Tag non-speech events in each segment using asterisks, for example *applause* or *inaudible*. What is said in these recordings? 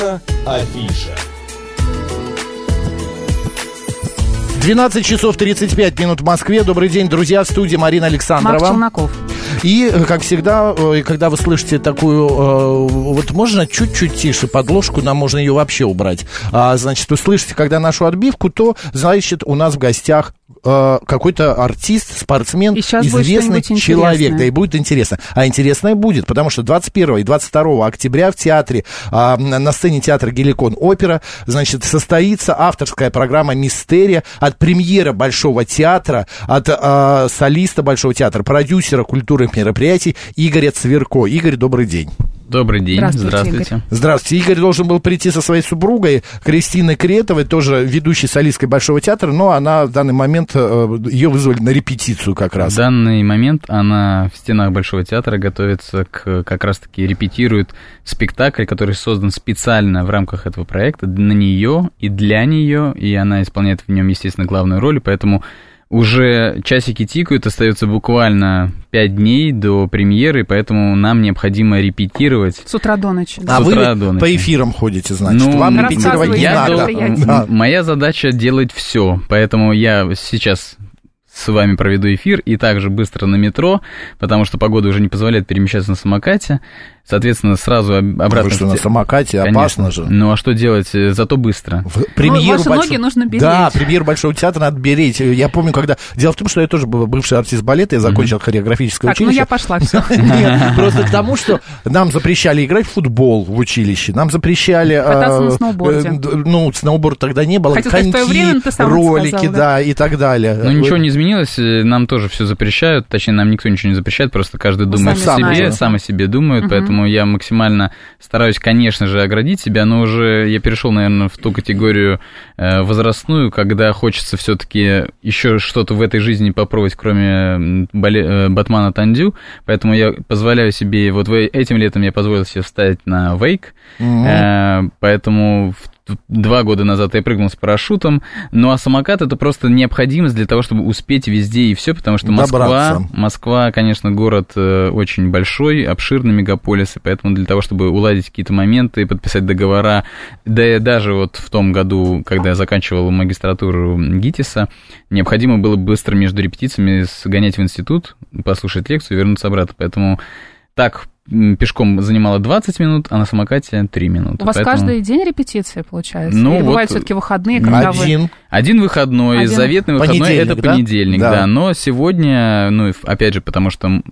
Наша афиша. 12 часов 35 минут в Москве. Добрый день, друзья, в студии Марина Александрова. Марк Челноков. И, э, как всегда, э, когда вы слышите такую... э, Вот можно чуть-чуть тише подложку, нам можно ее вообще убрать. А, Значит, вы слышите, когда нашу отбивку, то, значит, у нас в гостях какой-то артист, спортсмен, известный человек. Да, и будет интересно. А интересное будет, потому что 21 и 22 октября в театре, а, на сцене театра Геликон Опера, значит, состоится авторская программа «Мистерия» от премьера Большого театра, от а, солиста Большого театра, продюсера культурных мероприятий Игоря Цверко. Игорь, добрый день. Добрый день, Здравствуйте, здравствуйте. Здравствуйте. Игорь должен был прийти со своей супругой Кристиной Кретовой, тоже ведущей солисткой Большого театра, но она в данный момент, э, ее вызвали на репетицию как раз. В данный момент она в стенах Большого театра готовится к, как раз-таки репетирует спектакль, который создан специально в рамках этого проекта на нее и для нее, и она исполняет в нем, естественно, главную роль, поэтому уже часики тикают, остается буквально пять дней до премьеры, поэтому нам необходимо репетировать. С утра до ночи. А С вы утра до ночи. по эфирам ходите, значит, Ну, вам репетировать не я надо. Да. Моя задача делать все, поэтому я сейчас с вами проведу эфир и также быстро на метро, потому что погода уже не позволяет перемещаться на самокате. Соответственно, сразу об- обратно... Вы что, на те- самокате? Конечно. Опасно же. Ну а что делать? Э, Зато быстро. В премьеру ваши большого- ноги нужно беречь. Да, премьеру Большого театра надо беречь. Я помню, когда... Дело в том, что я тоже был бывший артист балета, я закончил хореографическое Так, ну училище. я пошла, все. *laughs* Просто к тому, что нам запрещали играть в футбол в училище, нам запрещали... Кататься на э, сноуборде. э, Ну, сноуборд тогда не было. Коньки, ролики, да, и так далее. Ну, ничего не изменилось, э, нам тоже все запрещают, точнее, нам никто ничего не запрещает, просто каждый думает о себе, сам о себе думает, поэтому я максимально стараюсь, конечно же, оградить себя, но уже я перешел, наверное, в ту категорию э, возрастную, когда хочется все-таки еще что-то в этой жизни попробовать, кроме бале- э, Батмана Тандю, поэтому я позволяю себе, вот этим летом я позволил себе встать на вейк, Мгм. Э, поэтому в- два года назад я прыгнул с парашютом. Ну а самокат это просто необходимость для того, чтобы успеть везде и все, потому что Москва, Добраться. Москва, конечно, город э, очень большой, обширный мегаполис, и поэтому для того, чтобы уладить какие-то моменты, подписать договора, да и даже вот в том году, когда я заканчивал магистратуру ГИТИСа, необходимо было быстро между репетициями сгонять в институт, послушать лекцию и вернуться обратно. Поэтому так пешком занимало 20 минут, а на самокате 3 минуты. У вас Поэтому каждый день репетиции, получается? Ну, Или вот- бывают все-таки выходные, когда вы... Один. Один выходной, Один- заветный выходной Понедельник, это да? понедельник, Да. да. Но сегодня, ну, опять же, потому что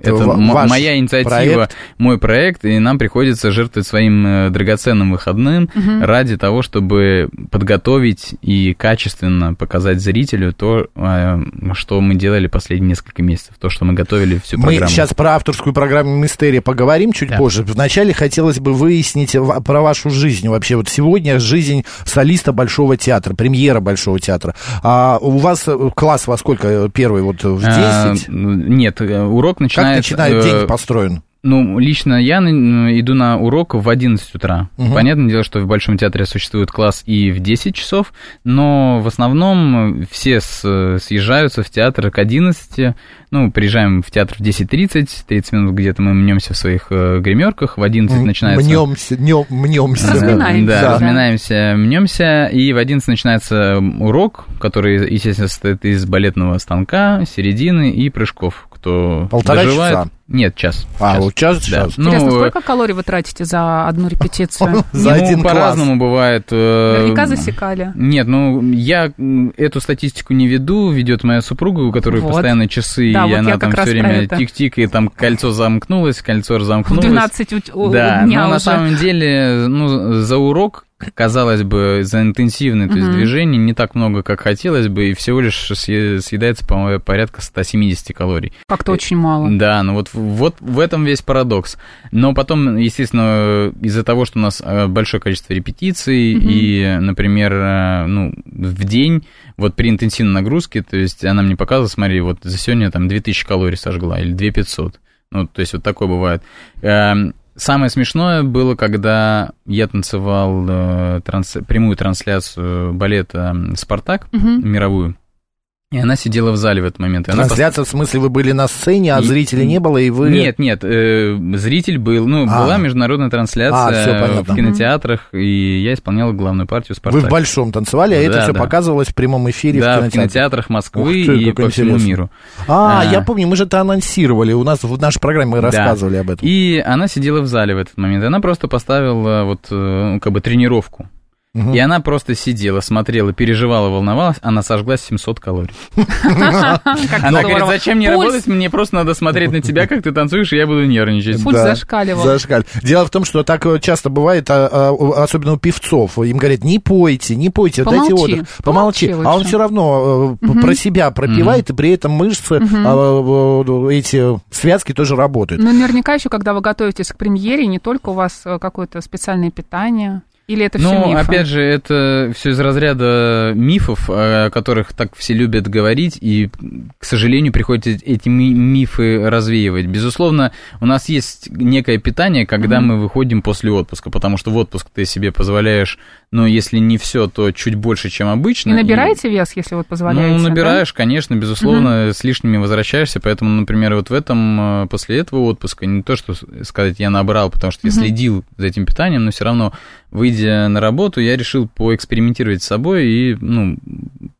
это ваш моя инициатива, проект. мой проект, и нам приходится жертвовать своим э, драгоценным выходным ради того, чтобы подготовить и качественно показать зрителю то, э, что мы делали последние несколько месяцев, то, что мы готовили всю Мы программу. сейчас про авторскую программу «Мистерия» поговорим чуть Да. позже. Вначале хотелось бы выяснить про вашу жизнь вообще. Вот сегодня жизнь солиста Большого театра, премьера Большого театра. А у вас э, класс во сколько? Первый вот в 10? А, Нет, э, урок как начинается... начинает э, день построен? Ну, лично я на- иду на урок в 11 утра. Мгм. Понятное дело, что в Большом театре существует класс и в 10 часов, но в основном все съезжаются в театр к 11. Ну, приезжаем в театр в 10.30, 30 минут где-то мы мнемся в своих э, гримерках, в 11 начинается... Мнемся, днем, мнемся. Разминаемся. Да, Да. разминаемся, мнемся, и в 11 начинается урок, который, естественно, состоит из балетного станка, середины и прыжков. Кто Полтора доживает... часа? Нет, час. А, вот час, Да. час. Ну, Интересно, э, сколько калорий вы тратите за одну репетицию? *laughs* За ну, один по-разному бывает. э, Наверняка засекали. Нет, ну я эту статистику не веду, ведет моя супруга, у которой постоянно часы, и она я там все время тик-тик, и там кольцо замкнулось, кольцо разомкнулось. 12 у- у- Да, дня но на самом деле, ну, за урок, казалось бы, за интенсивное то есть, Мгм. движение не так много, как хотелось бы, и всего лишь съе- съедается, по-моему, порядка 170 калорий. Как-то очень мало. Да, ну вот, вот в этом весь парадокс. Но потом, естественно, из-за того, что у нас э, большое количество репетиций, Мгм. и, например, э, ну, в день, вот при интенсивной нагрузке, то есть она мне показывала, смотри, вот за сегодня там 2000 калорий сожгла, или 2500. Ну, то есть вот такое бывает. Самое смешное было, когда я танцевал э, транс- прямую трансляцию балета «Спартак», Мгм. мировую. И она сидела в зале в этот момент. Она Трансляция, в смысле, вы были на сцене, а И- зрителей не было, и вы... Нет, нет, э, зритель был, ну, А. была международная А, трансляция понятно. в кинотеатрах, и я исполнял главную партию Вы «Спартак». в большом танцевали, а это Да, все да. показывалось в прямом эфире да, в в кинотеатре. кинотеатрах Москвы Ух ты, и по всему интересно. миру. А, А. я помню, мы же это анонсировали, у нас в нашей программе мы Да. рассказывали об этом. И она сидела в зале в этот момент. Она просто поставила вот э, ну, как бы тренировку. Мгм. И она просто сидела, смотрела, переживала, волновалась. Она сожгла 700 калорий. Она говорит, зачем мне работать? Мне просто надо смотреть на тебя, как ты танцуешь, и я буду нервничать. Пульс зашкаливал. зашкаль- Дело в том, что так э, часто бывает, а, а, особенно у певцов. Им говорят, не пойте, не пойте, дайте отдых. Помолчи. А он все равно э, про себя пропивает, и при этом мышцы, а, э, эти связки тоже работают. Ну, наверняка еще, когда вы готовитесь к премьере, не только у вас какое-то специальное питание, или это все Ну, мифы? опять же, это все из разряда мифов, о которых так все любят говорить, и, к сожалению, приходится эти ми- мифы развеивать. Безусловно, у нас есть некое питание, когда мы выходим после отпуска, потому что в отпуск ты себе позволяешь, ну, если не все, то чуть больше, чем обычно. И набираете вес, если вот позволяете? Ну, да? набираешь, конечно, безусловно, с лишними возвращаешься, поэтому, например, вот в этом, э, после этого отпуска, не то, что сказать, я набрал, потому что я следил за этим питанием, но все равно, выйдя на работу, я решил поэкспериментировать с собой, и, ну,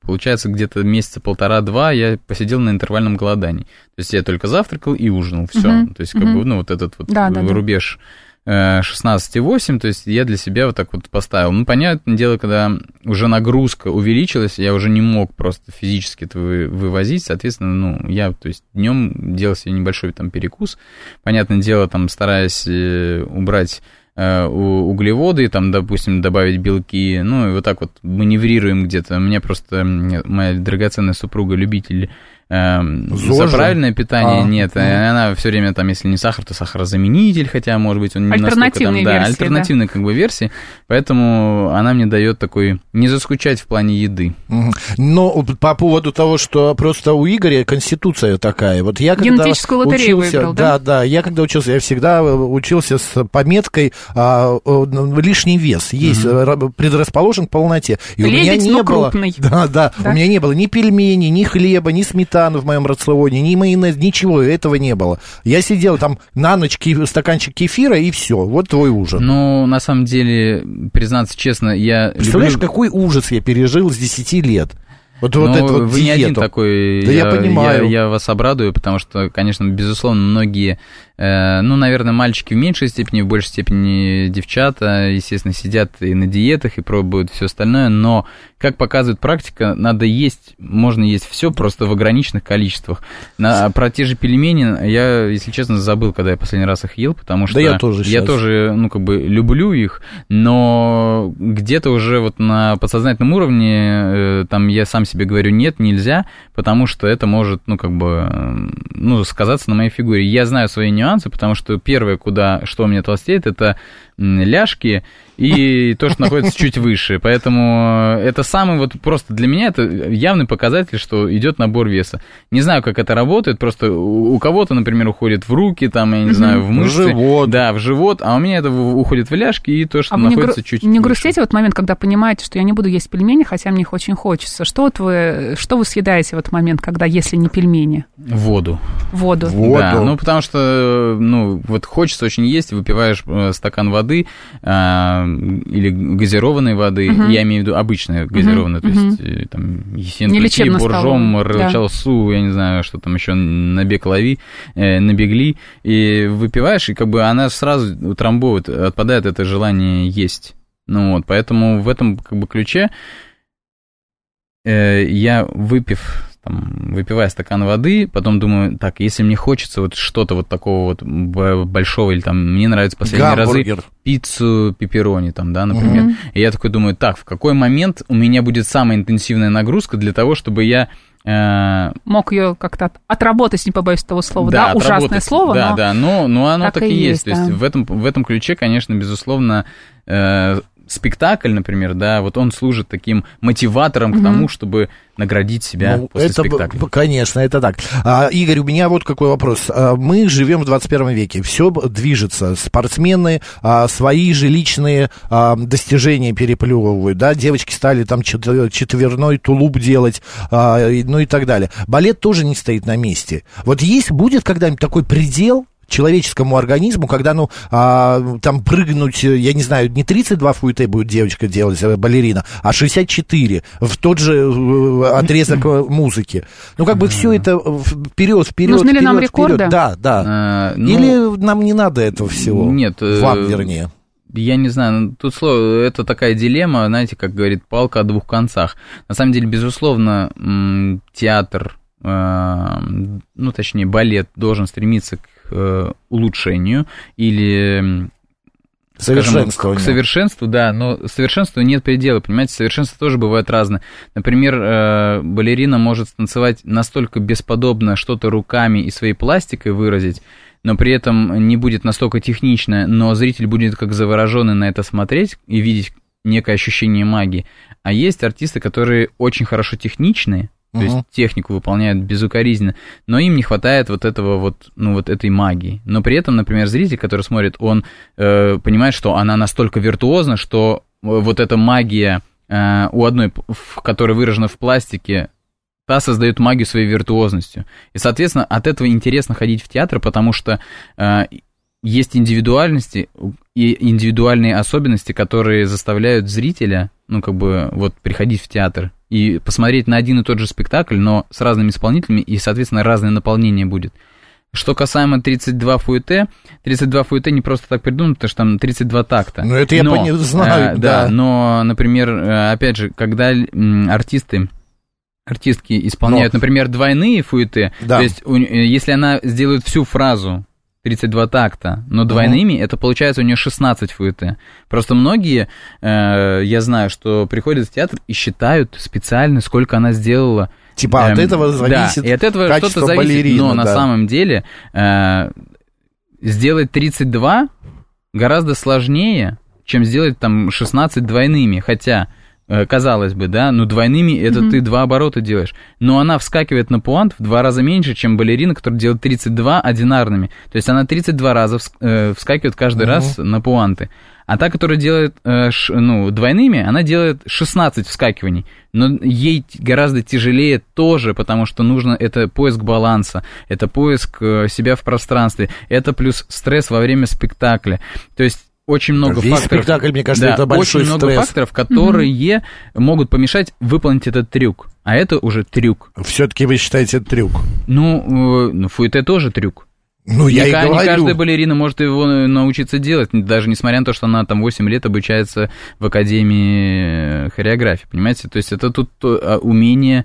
получается, где-то месяца полтора-два я посидел на интервальном голодании. То есть я только завтракал и ужинал, все. Мгм, То есть, как мгм. бы, ну, вот этот вот Да, да, да. рубеж э, 16,8, то есть я для себя вот так вот поставил. Ну, понятное дело, когда уже нагрузка увеличилась, я уже не мог просто физически это вы- вывозить, соответственно, ну, я, то есть днем делал себе небольшой там перекус, понятное дело, там стараясь э, убрать э, углеводы, там, допустим, добавить белки, ну, и вот так вот маневрируем где-то. У меня просто моя драгоценная супруга любитель ЗОЖа? за правильное питание А, нет, и она все время там, если не сахар, то сахарозаменитель, хотя, может быть, он не настолько там, Альтернативные да, версии, да. альтернативные как бы версии, поэтому она мне дает такой не заскучать в плане еды. Но по поводу того, что просто у Игоря конституция такая. Вот я когда Генетическую лотерею учился, выиграл, да? Да, да. Я когда учился, я всегда э, учился с пометкой а, лишний вес. Есть ра- предрасположен к полноте. И у меня Лебедь, не но было. крупный. Да, да, Да? У меня не было ни пельменей, ни хлеба, ни сметаны в моем рационе, ни майонез, ничего этого не было. Я сидел там на ночь ки- стаканчик кефира и все. Вот твой ужин. Ну, на самом деле, признаться честно, я Представляешь, люблю... какой ужас я пережил с 10 лет. Вот, вот Ну, эту вот вы не один диету. такой. Да я понимаю. Я, вас обрадую, потому что, конечно, безусловно, многие, э, ну, наверное, мальчики в меньшей степени, в большей степени девчата, естественно, сидят и на диетах, и пробуют все остальное, но, как показывает практика, надо есть, можно есть все просто в ограниченных количествах. На, про те же пельмени я, если честно, забыл, когда я последний раз их ел, потому что я тоже я тоже, ну, как бы люблю их, но где-то уже вот на подсознательном уровне э, там я сам себе говорю, нет, нельзя, потому что это может, ну, как бы, э, ну, сказаться на моей фигуре. Я знаю свои нюансы, потому что первое, куда, что у меня толстеет, это ляжки и *laughs* то, что находится чуть выше. Поэтому это самый вот просто для меня это явный показатель, что идет набор веса. Не знаю, как это работает, просто у кого-то, например, уходит в руки, там, я не знаю, в В мышцы. живот. Да, в живот, а у меня это в- уходит в ляжки и то, что А не, находится гру- чуть не выше. грустите в этот момент, когда понимаете, что я не буду есть пельмени, хотя мне их очень хочется? Что вот вы, что вы съедаете в этот момент, когда, если не пельмени? Воду. Воду. Воду. Да, ну потому что, ну, вот хочется очень есть, выпиваешь э, стакан воды а, или газированной воды, Мгм. я имею в виду обычная газированная, то мгм. есть э, там лечебно боржом, столовая, да. рычалсу, я не знаю, что там еще набег лови, э, набегли, и выпиваешь, и как бы она сразу утрамбовывает, отпадает это желание есть. Ну вот, поэтому в этом как бы ключе э, я выпив там, выпивая стакан воды, потом думаю, так, если мне хочется вот что-то вот такого вот большого, или там, мне нравится последние разы Гамбургер. пиццу пепперони, там, да, например. Мгм. И я такой думаю, так, в какой момент у меня будет самая интенсивная нагрузка для того, чтобы я... э, Мог ее как-то от- отработать, не побоюсь этого слова, да? отработать. Ужасное слово, Да, но... да, но, но оно так, так и есть. есть, То есть да. в этом, в этом ключе, конечно, безусловно, э, спектакль, например, да, вот он служит таким мотиватором угу. к тому, чтобы наградить себя ну, после это, спектакля. Конечно, это так. А, Игорь, у меня вот какой вопрос. А, мы живем в 21 веке, все движется, спортсмены а, свои же личные а, достижения переплевывают, да, девочки стали там четверной тулуп делать, а, ну и так далее. Балет тоже не стоит на месте. Вот есть, будет когда-нибудь такой предел, человеческому организму, когда, ну, а, там прыгнуть, я не знаю, не 32 фуэте будет девочка делать, э, балерина, а 64 в тот же э, отрезок э, *clears throat* музыки. Ну, как бы все это вперед, вперед, Нужны вперед, ли нам рекорды? Вперед. Да, да. А, ну, Или нам не надо этого всего? Нет. Вам, вернее. Я не знаю, ну, тут слово, это такая дилемма, знаете, как говорит палка о двух концах. На самом деле, безусловно, театр, ну, точнее, балет должен стремиться к э, улучшению или Совершенствованию. к совершенству, да, но совершенству нет предела, понимаете, совершенство тоже бывает разное. Например, э, балерина может станцевать настолько бесподобно что-то руками и своей пластикой выразить, но при этом не будет настолько технично, но зритель будет как завороженный на это смотреть и видеть некое ощущение магии. А есть артисты, которые очень хорошо техничные, то uh-huh. есть технику выполняют безукоризненно, но им не хватает вот этого вот, ну вот этой магии. Но при этом, например, зритель, который смотрит, он э, понимает, что она настолько виртуозна, что вот эта магия э, у одной, которая выражена в пластике, та создает магию своей виртуозностью. И, соответственно, от этого интересно ходить в театр, потому что э, есть индивидуальности и индивидуальные особенности, которые заставляют зрителя, ну, как бы, вот, приходить в театр и посмотреть на один и тот же спектакль, но с разными исполнителями, и, соответственно, разное наполнение будет. Что касаемо 32 фуэте, 32 фуэте не просто так придумано, потому что там 32 такта. Ну, это я но, понял, знаю, э, да. да. Но, например, э, опять же, когда артисты артистки исполняют, но... например, двойные фуэте, да. то есть у, э, если она сделает всю фразу 32 такта, но двойными uh-huh. это получается у нее 16 фуэте. Просто многие, э, я знаю, что приходят в театр и считают специально, сколько она сделала. Типа эм, от этого зависит Да, и от этого что-то зависит, балерина, но да. на самом деле э, сделать 32 гораздо сложнее, чем сделать там 16 двойными, хотя казалось бы, да, ну двойными это mm-hmm. ты два оборота делаешь. Но она вскакивает на пуант в два раза меньше, чем балерина, которая делает 32 одинарными. То есть она 32 раза э, вскакивает каждый mm-hmm. раз на пуанты. А та, которая делает э, ну, двойными, она делает 16 вскакиваний. Но ей гораздо тяжелее тоже, потому что нужно это поиск баланса, это поиск себя в пространстве, это плюс стресс во время спектакля. То есть очень много Весь факторов. спектакль, мне кажется, да, это большой очень стресс. много факторов, которые угу. могут помешать выполнить этот трюк. А это уже трюк. Все-таки вы считаете это трюк? Ну, э, ну фуэте тоже трюк. Ну, я не, и говорю. Не каждая балерина может его научиться делать, даже несмотря на то, что она там 8 лет обучается в Академии хореографии, понимаете? То есть это тут а, умение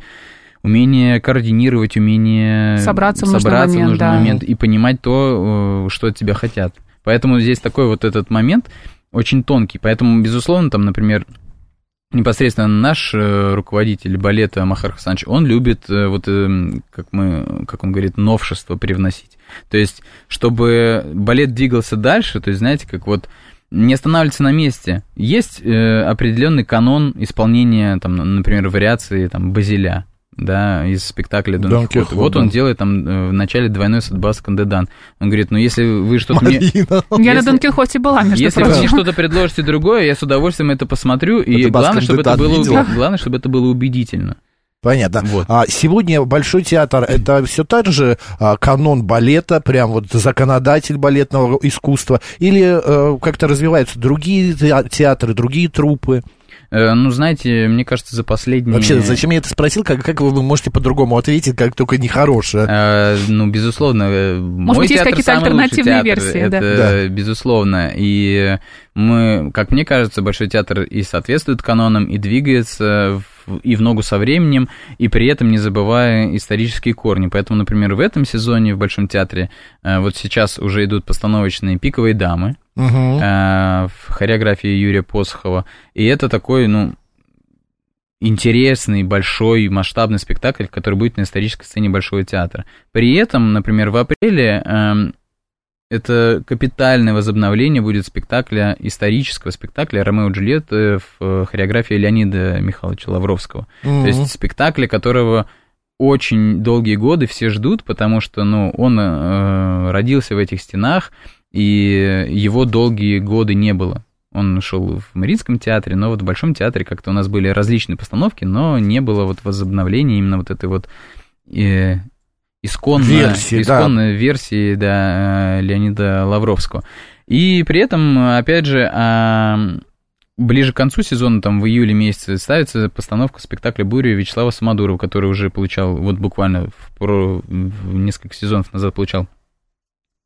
умение координировать, умение собраться в собраться нужный, момент, в нужный да. момент и понимать то, э, что от тебя хотят. Поэтому здесь такой вот этот момент очень тонкий. Поэтому, безусловно, там, например, непосредственно наш э, руководитель балета Махар Хасанович, он любит, э, вот, э, как, мы, как он говорит, новшество привносить. То есть, чтобы балет двигался дальше, то есть, знаете, как вот не останавливаться на месте. Есть э, определенный канон исполнения, там, например, вариации там, Базиля да, из спектакля Дон, Дон Кихот. Вот да. он делает там э, в начале двойной садбас Кандедан. Он говорит, ну если вы что-то мне... Я на Дон Кихоте была, между Если вы мне что-то предложите другое, я с удовольствием это посмотрю, и главное, чтобы это было, главное, чтобы это было убедительно. Понятно. Вот. А сегодня Большой театр это все так же а, канон балета, прям вот законодатель балетного искусства, или а, как-то развиваются другие театры, другие трупы? Э, ну, знаете, мне кажется, за последние... Вообще, зачем я это спросил? Как, как вы можете по-другому ответить, как только нехорошее? Э, ну, безусловно. Э, Может быть, есть какие-то альтернативные версии, это, да? да. безусловно. И мы, как мне кажется, Большой театр и соответствует канонам, и двигается в, и в ногу со временем, и при этом не забывая исторические корни. Поэтому, например, в этом сезоне в Большом театре вот сейчас уже идут постановочные «Пиковые дамы», угу. в хореографии Юрия Посохова. И это такой, ну, интересный, большой, масштабный спектакль, который будет на исторической сцене Большого театра. При этом, например, в апреле это капитальное возобновление будет спектакля, исторического спектакля «Ромео и Джульетта» в хореографии Леонида Михайловича Лавровского. Mm-hmm. То есть спектакля, которого очень долгие годы все ждут, потому что ну, он э, родился в этих стенах, и его долгие годы не было. Он шел в Мариинском театре, но вот в Большом театре как-то у нас были различные постановки, но не было вот возобновления именно вот этой вот э, исконно, версии, исконной да. версии да, Леонида Лавровского. И при этом, опять же, а, ближе к концу сезона, там в июле месяце, ставится постановка спектакля «Буря» Вячеслава Самодурова, который уже получал, вот буквально в, в несколько сезонов назад получал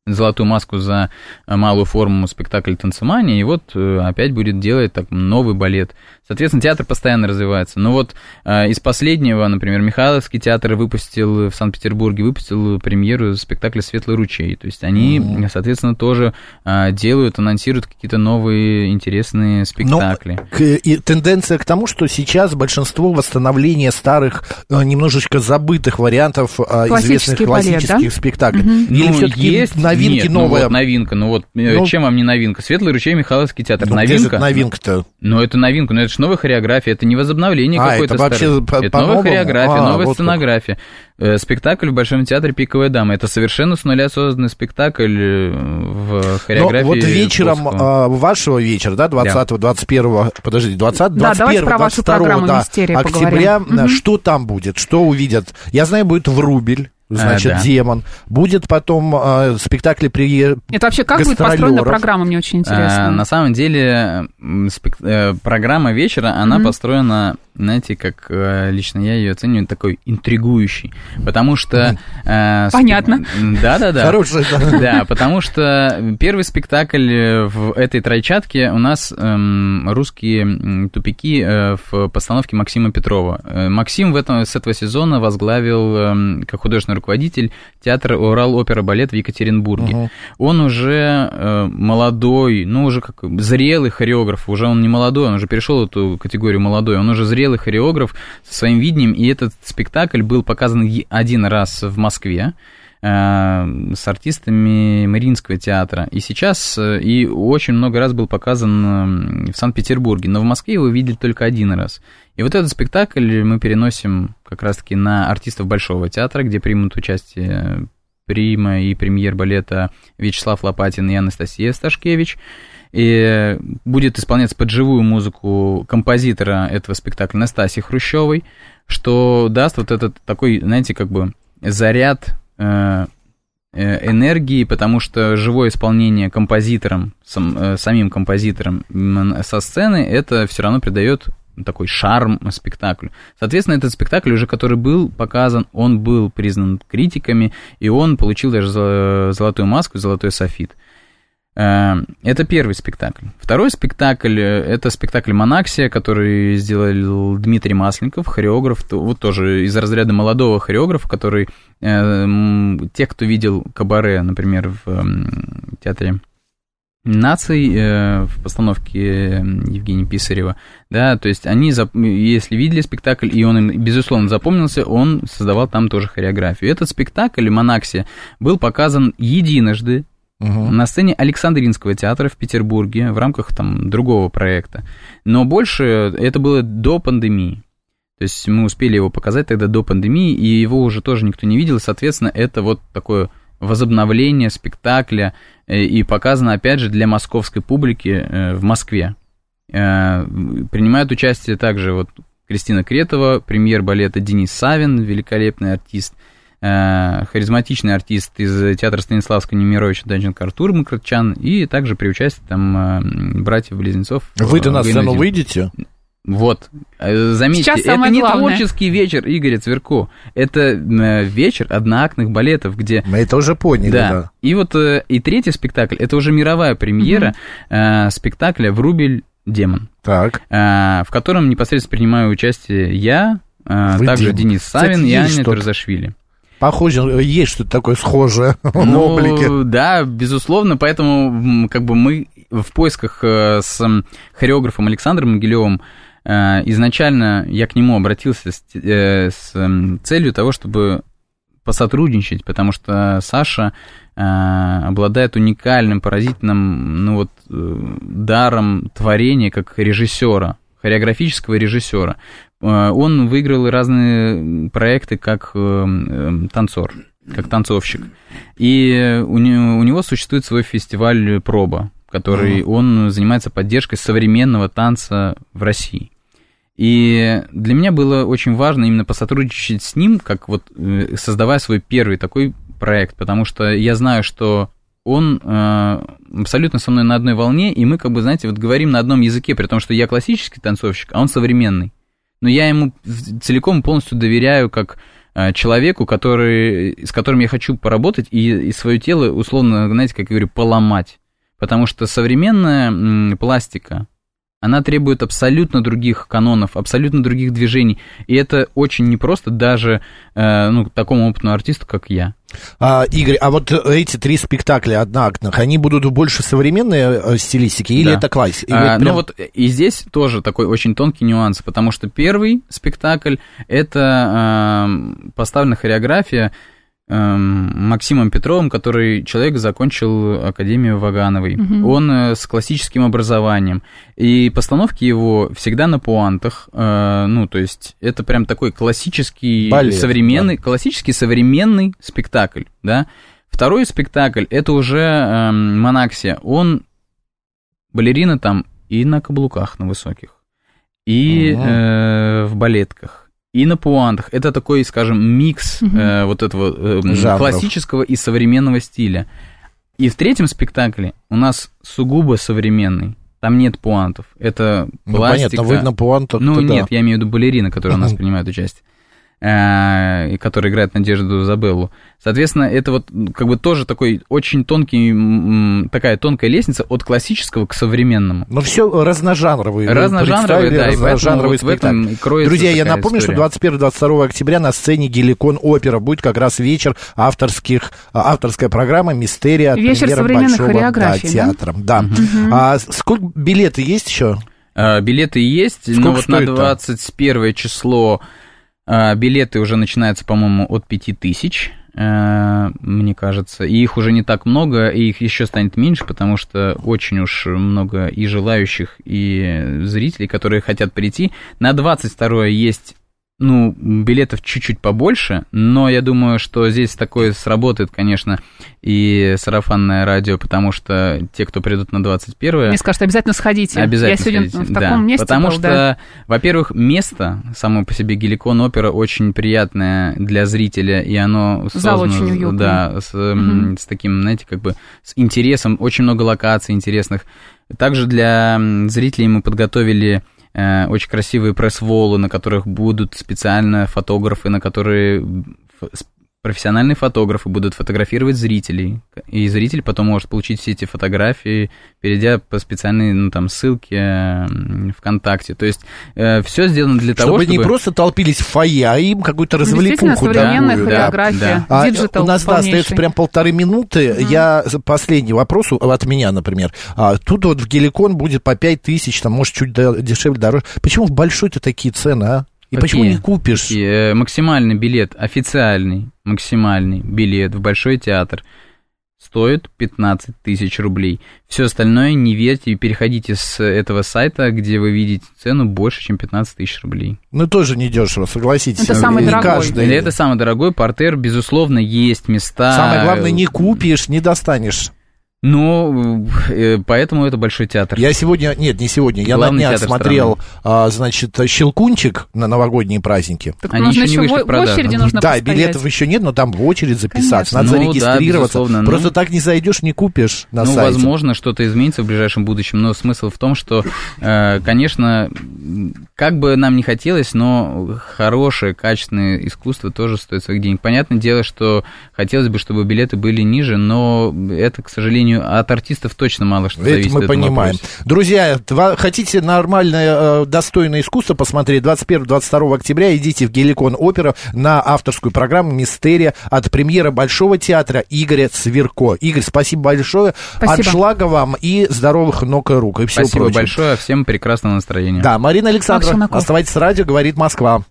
золотую маску за малую форму спектакля «Танцемания», и вот э, опять будет делать так, новый балет. Соответственно, театр постоянно развивается. Но вот э, из последнего, например, Михайловский театр выпустил в Санкт-Петербурге, выпустил премьеру спектакля «Светлый ручей». То есть они, mm-hmm. соответственно, тоже э, делают, анонсируют какие-то новые интересные спектакли. Но, к, и тенденция к тому, что сейчас большинство восстановления старых, немножечко забытых вариантов известных классических балет, да? спектаклей. Mm-hmm. Или ну, все-таки есть новинки Нет, новая. Ну вот новинка, ну вот э, ну, чем вам не новинка? Светлый ручей Михайловский театр. Ну, новинка. новинка-то? Ну это новинка, но это же новая хореография, это не возобновление а, какой-то это вообще по, Это новая хореография, а, новая вот сценография. Э, спектакль в Большом театре «Пиковая дама». Это совершенно с нуля созданный спектакль э, в хореографии. Но вот вечером а, вашего вечера, да, 20-го, 21-го, подождите, 20 да, 21 про вашу 22 да, октября, поговорим. что там будет, что увидят? Я знаю, будет Врубель, значит, а, да. демон. Будет потом э, спектакли при Это вообще как будет построена программа, мне очень интересно. А, на самом деле, спек... Э, программа вечера, она mm-hmm. построена знаете, как э, лично я ее оцениваю, такой интригующий. Потому что... Э, Понятно. Да-да-да. Хороший. Да, потому что первый спектакль в этой тройчатке у нас эм, русские тупики э, в постановке Максима Петрова. Э, Максим в этом, с этого сезона возглавил, э, как художественный руководитель, театр Урал-опера-балет в Екатеринбурге. Угу. Он уже э, молодой, ну, уже как зрелый хореограф, уже он не молодой, он уже перешел эту категорию молодой, он уже зрелый хореограф со своим видением, и этот спектакль был показан один раз в Москве с артистами Мариинского театра. И сейчас, э, и очень много раз был показан в Санкт-Петербурге, но в Москве его видели только один раз. И вот этот спектакль мы переносим как раз-таки на артистов Большого театра, где примут участие прима и премьер балета Вячеслав Лопатин и Анастасия Сташкевич и будет исполняться под живую музыку композитора этого спектакля Настасьи Хрущевой, что даст вот этот такой, знаете, как бы заряд э, э, энергии, потому что живое исполнение композитором, сам, э, самим композитором со сцены, это все равно придает такой шарм спектаклю. Соответственно, этот спектакль уже, который был показан, он был признан критиками, и он получил даже золотую маску, золотой софит. Э, это первый спектакль. Второй спектакль э, – это спектакль «Монаксия», который сделал Дмитрий Масленников, хореограф, вот тоже из разряда молодого хореографа, который, э, те, кто видел «Кабаре», например, в театре наций в постановке Евгения Писарева, да, то есть они, если видели спектакль, и он им, безусловно, запомнился, он создавал там тоже хореографию. Этот спектакль «Монаксия» был показан единожды угу. на сцене Александринского театра в Петербурге в рамках там другого проекта. Но больше это было до пандемии. То есть мы успели его показать тогда до пандемии, и его уже тоже никто не видел, соответственно, это вот такое возобновление спектакля э, и показано, опять же, для московской публики э, в Москве. Э, принимают участие также вот Кристина Кретова, премьер балета Денис Савин, великолепный артист – харизматичный артист из театра Станиславского Немировича Данченко Артур Макротчан, и также при участии там э, братьев-близнецов. Вы-то на сцену выйдете? Вот, э, заметьте, Сейчас это не главное. творческий вечер Игоря Цверко, это вечер одноактных балетов, где... Мы это уже поняли, да. да. И вот и третий спектакль, это уже мировая премьера mm-hmm. спектакля «Врубель демон», так. в котором непосредственно принимаю участие я, Вы также Дим. Денис Савин Кстати, и Аня Турзашвили. Похоже, есть что-то такое схожее *laughs* ну, в облике. Да, безусловно, поэтому как бы мы в поисках э, с хореографом Александром Могилевым э, изначально я к нему обратился с, э, с целью того, чтобы посотрудничать, потому что Саша э, обладает уникальным, поразительным, ну вот, э, даром творения как режиссера, хореографического режиссера. Э, он выиграл разные проекты как э, э, танцор, как танцовщик. И у него, существует свой фестиваль «Проба», который uh-huh. он занимается поддержкой современного танца в России. И для меня было очень важно именно посотрудничать с ним, как вот создавая свой первый такой проект, потому что я знаю, что он э, абсолютно со мной на одной волне, и мы, как бы, знаете, вот говорим на одном языке, при том, что я классический танцовщик, а он современный. Но я ему целиком полностью доверяю как э, человеку, который, с которым я хочу поработать и, и свое тело, условно, знаете, как я говорю, поломать. Потому что современная пластика, она требует абсолютно других канонов, абсолютно других движений. И это очень непросто даже э, ну, такому опытному артисту, как я. А, Игорь, а вот эти три спектакля одноактных, они будут больше современные э, стилистики или да. это классика? А, прям... Ну вот и здесь тоже такой очень тонкий нюанс, потому что первый спектакль это э, поставлена хореография Максимом Петровым, который человек закончил Академию Вагановой. Угу. Он э, с классическим образованием. И постановки его всегда на пуантах. Э, ну, то есть это прям такой классический, Балет, современный, да. классический современный спектакль, да. Второй спектакль это уже э, Монаксия. Он балерина там и на каблуках на высоких, и угу. э, в балетках и на пуантах. Это такой, скажем, микс угу. э, вот этого э, классического и современного стиля. И в третьем спектакле у нас сугубо современный. Там нет пуантов. Это ну, пластика. понятно, вы на пуантах Ну, нет, да. я имею в виду балерины, которые у нас принимают участие. Э, который играет Надежду Забеллу. Соответственно, это вот как бы тоже такой очень тонкий, такая тонкая лестница от классического к современному. Ну, все разножанровые. Разножанровые, да, разножанровый вот спектакль. Друзья, я напомню, история. что 21-22 октября на сцене Геликон Опера будет как раз вечер авторских, авторская программа «Мистерия» от вечер Большого да, театра. Да. да. Угу. А сколько билеты есть еще? А, билеты есть, Сколько но вот на 21 число а, билеты уже начинаются, по-моему, от 5000, э, мне кажется. И их уже не так много, и их еще станет меньше, потому что очень уж много и желающих, и зрителей, которые хотят прийти. На 22 есть ну, билетов чуть-чуть побольше, но я думаю, что здесь такое сработает, конечно, и сарафанное радио, потому что те, кто придут на 21 Мне скажут, обязательно сходите. Обязательно Я сегодня сходите. в таком да, месте Потому был, что, да. во-первых, место, само по себе Геликон опера, очень приятное для зрителя, и оно Зал очень уютный. Да, с, угу. с таким, знаете, как бы с интересом, очень много локаций интересных. Также для зрителей мы подготовили очень красивые пресс-волы, на которых будут специально фотографы, на которые профессиональные фотографы будут фотографировать зрителей, и зритель потом может получить все эти фотографии, перейдя по специальной ну, там, ссылке ВКонтакте. То есть э, все сделано для чтобы того, чтобы... не просто толпились в фойе, а им какую-то ну, развлекуху. современная да, хореография, да, да. А, у нас да, остается прям полторы минуты. Угу. Я последний вопрос от меня, например. А, тут вот в Геликон будет по пять тысяч, там, может, чуть дешевле, дороже. Почему в большой-то такие цены, а? И Какие? почему не купишь? И, э, максимальный билет, официальный максимальный билет в Большой театр стоит 15 тысяч рублей. Все остальное не верьте и переходите с этого сайта, где вы видите цену больше, чем 15 тысяч рублей. Ну, тоже не дешево, согласитесь. Это самый не дорогой. Каждый... Это самый дорогой. Портер, безусловно, есть места. Самое главное, не купишь, не достанешь. Ну, поэтому это Большой театр. Я сегодня, нет, не сегодня, я Главный на днях смотрел, а, значит, «Щелкунчик» на новогодние праздники. Так Они еще не вышли в, в очереди нужно Да, постоять. билетов еще нет, но там в очередь записаться, Конечно. надо ну, зарегистрироваться. Да, Просто ну, так не зайдешь, не купишь на ну, сайте. Ну, возможно, что-то изменится в ближайшем будущем, но смысл в том, что, э, конечно, как бы нам не хотелось, но хорошее, качественное искусство тоже стоит своих денег. Понятное дело, что хотелось бы, чтобы билеты были ниже, но это, к сожалению, сожалению, от артистов точно мало что зависит. Это мы понимаем. Вопросе. Друзья, хотите нормальное, э, достойное искусство посмотреть 21-22 октября, идите в Геликон Опера на авторскую программу «Мистерия» от премьера Большого театра Игоря Цверко. Игорь, спасибо большое. Спасибо. Отшлага вам и здоровых ног и рук. И всего спасибо прочего. большое. Всем прекрасного настроения. Да, Марина Александровна, оставайтесь с радио, говорит Москва.